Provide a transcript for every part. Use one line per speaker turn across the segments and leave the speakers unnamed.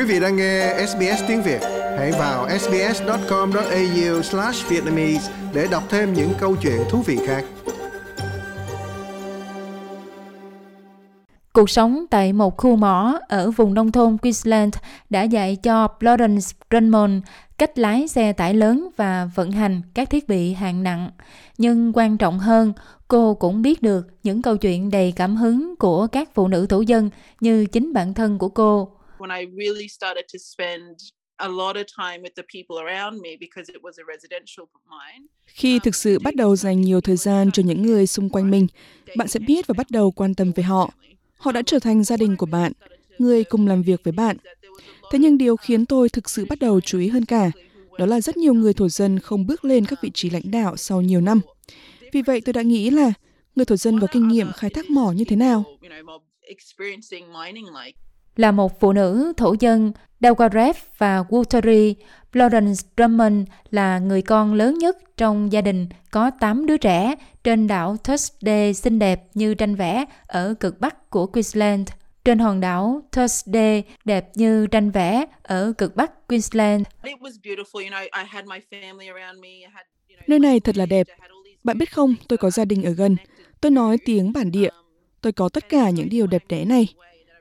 Quý vị đang nghe SBS tiếng Việt, hãy vào sbs.com.au/vietnamese để đọc thêm những câu chuyện thú vị khác.
Cuộc sống tại một khu mỏ ở vùng nông thôn Queensland đã dạy cho Florence Drummond cách lái xe tải lớn và vận hành các thiết bị hạng nặng. Nhưng quan trọng hơn, cô cũng biết được những câu chuyện đầy cảm hứng của các phụ nữ thổ dân như chính bản thân của cô. When I really started to spend
khi thực sự bắt đầu dành nhiều thời gian cho những người xung quanh mình, bạn sẽ biết và bắt đầu quan tâm về họ. Họ đã trở thành gia đình của bạn, người cùng làm việc với bạn. Thế nhưng điều khiến tôi thực sự bắt đầu chú ý hơn cả, đó là rất nhiều người thổ dân không bước lên các vị trí lãnh đạo sau nhiều năm. Vì vậy tôi đã nghĩ là người thổ dân có kinh nghiệm khai thác mỏ như thế nào.
Là một phụ nữ thổ dân, Daugarev và Wuteri, Florence Drummond là người con lớn nhất trong gia đình có 8 đứa trẻ trên đảo Thursday xinh đẹp như tranh vẽ ở cực bắc của Queensland. Trên hòn đảo Thursday đẹp như tranh vẽ ở cực bắc Queensland.
Nơi này thật là đẹp. Bạn biết không, tôi có gia đình ở gần. Tôi nói tiếng bản địa. Tôi có tất cả những điều đẹp đẽ này.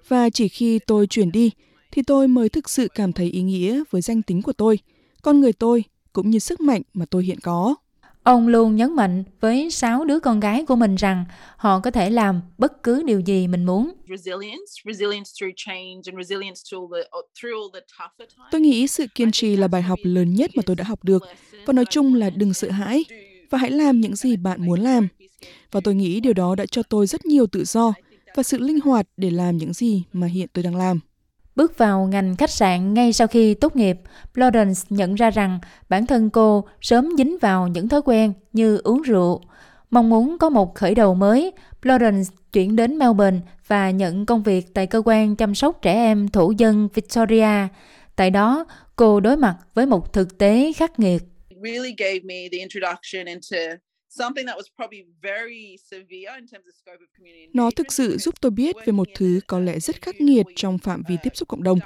Và chỉ khi tôi chuyển đi, thì tôi mới thực sự cảm thấy ý nghĩa với danh tính của tôi, con người tôi cũng như sức mạnh mà tôi hiện có.
Ông luôn nhấn mạnh với sáu đứa con gái của mình rằng họ có thể làm bất cứ điều gì mình muốn.
Tôi nghĩ sự kiên trì là bài học lớn nhất mà tôi đã học được và nói chung là đừng sợ hãi và hãy làm những gì bạn muốn làm. Và tôi nghĩ điều đó đã cho tôi rất nhiều tự do và sự linh hoạt để làm những gì mà hiện tôi đang làm.
Bước vào ngành khách sạn ngay sau khi tốt nghiệp, Florence nhận ra rằng bản thân cô sớm dính vào những thói quen như uống rượu. Mong muốn có một khởi đầu mới, Florence chuyển đến Melbourne và nhận công việc tại cơ quan chăm sóc trẻ em thổ dân Victoria. Tại đó, cô đối mặt với một thực tế khắc nghiệt.
Nó thực sự giúp tôi biết về một thứ có lẽ rất khắc nghiệt trong phạm vi tiếp xúc cộng đồng,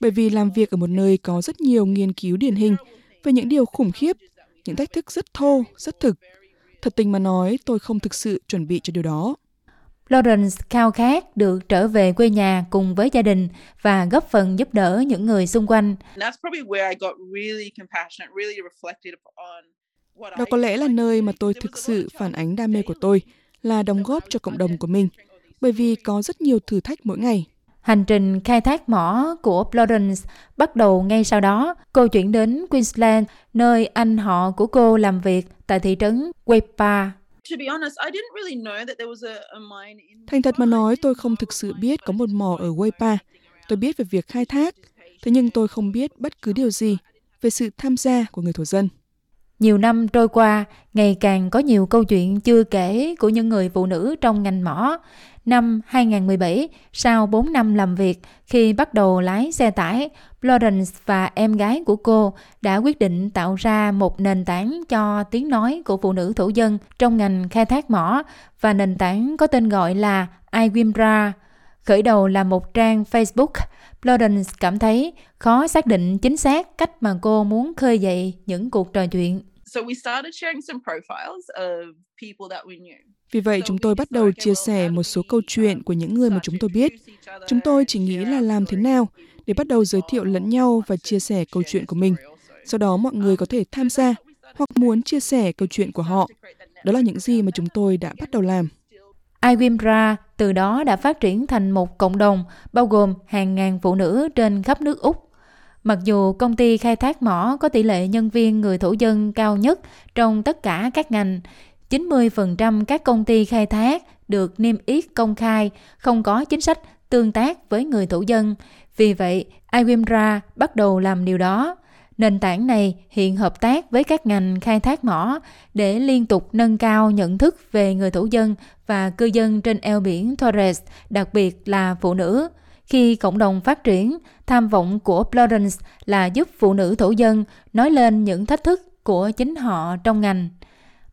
bởi vì làm việc ở một nơi có rất nhiều nghiên cứu điển hình về những điều khủng khiếp, những thách thức rất thô, rất thực. Thật tình mà nói, tôi không thực sự chuẩn bị cho điều đó.
Lawrence khao khát được trở về quê nhà cùng với gia đình và góp phần giúp đỡ những người xung quanh.
Đó có lẽ là nơi mà tôi thực sự phản ánh đam mê của tôi, là đóng góp cho cộng đồng của mình, bởi vì có rất nhiều thử thách mỗi ngày.
Hành trình khai thác mỏ của Florence bắt đầu ngay sau đó. Cô chuyển đến Queensland, nơi anh họ của cô làm việc tại thị trấn Weipa.
Thành thật mà nói, tôi không thực sự biết có một mỏ ở Weipa. Tôi biết về việc khai thác, thế nhưng tôi không biết bất cứ điều gì về sự tham gia của người thổ dân.
Nhiều năm trôi qua, ngày càng có nhiều câu chuyện chưa kể của những người phụ nữ trong ngành mỏ. Năm 2017, sau 4 năm làm việc, khi bắt đầu lái xe tải, Florence và em gái của cô đã quyết định tạo ra một nền tảng cho tiếng nói của phụ nữ thổ dân trong ngành khai thác mỏ và nền tảng có tên gọi là iWimbra. Khởi đầu là một trang Facebook, Florence cảm thấy khó xác định chính xác cách mà cô muốn khơi dậy những cuộc trò chuyện.
Vì vậy, chúng tôi bắt đầu chia sẻ một số câu chuyện của những người mà chúng tôi biết. Chúng tôi chỉ nghĩ là làm thế nào để bắt đầu giới thiệu lẫn nhau và chia sẻ câu chuyện của mình. Sau đó mọi người có thể tham gia hoặc muốn chia sẻ câu chuyện của họ. Đó là những gì mà chúng tôi đã bắt đầu làm
iWimra từ đó đã phát triển thành một cộng đồng bao gồm hàng ngàn phụ nữ trên khắp nước Úc Mặc dù công ty khai thác mỏ có tỷ lệ nhân viên người thổ dân cao nhất trong tất cả các ngành, 90% các công ty khai thác được niêm yết công khai, không có chính sách tương tác với người thổ dân. Vì vậy, iWimra bắt đầu làm điều đó. Nền tảng này hiện hợp tác với các ngành khai thác mỏ để liên tục nâng cao nhận thức về người thổ dân và cư dân trên eo biển Torres, đặc biệt là phụ nữ. Khi cộng đồng phát triển, tham vọng của Florence là giúp phụ nữ thổ dân nói lên những thách thức của chính họ trong ngành.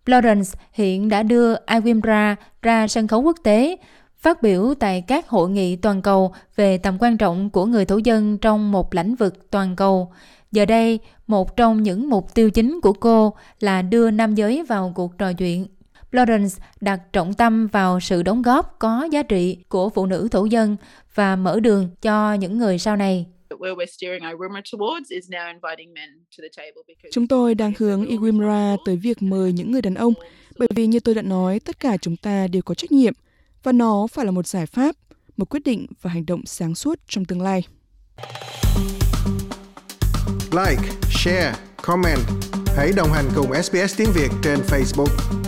Florence hiện đã đưa iWimra ra sân khấu quốc tế Phát biểu tại các hội nghị toàn cầu về tầm quan trọng của người thổ dân trong một lĩnh vực toàn cầu, giờ đây một trong những mục tiêu chính của cô là đưa nam giới vào cuộc trò chuyện. Florence đặt trọng tâm vào sự đóng góp có giá trị của phụ nữ thổ dân và mở đường cho những người sau này.
Chúng tôi đang hướng Iwimra tới việc mời những người đàn ông, bởi vì như tôi đã nói, tất cả chúng ta đều có trách nhiệm và nó phải là một giải pháp, một quyết định và hành động sáng suốt trong tương lai.
Like, share, comment. Hãy đồng hành cùng SBS tiếng Việt trên Facebook.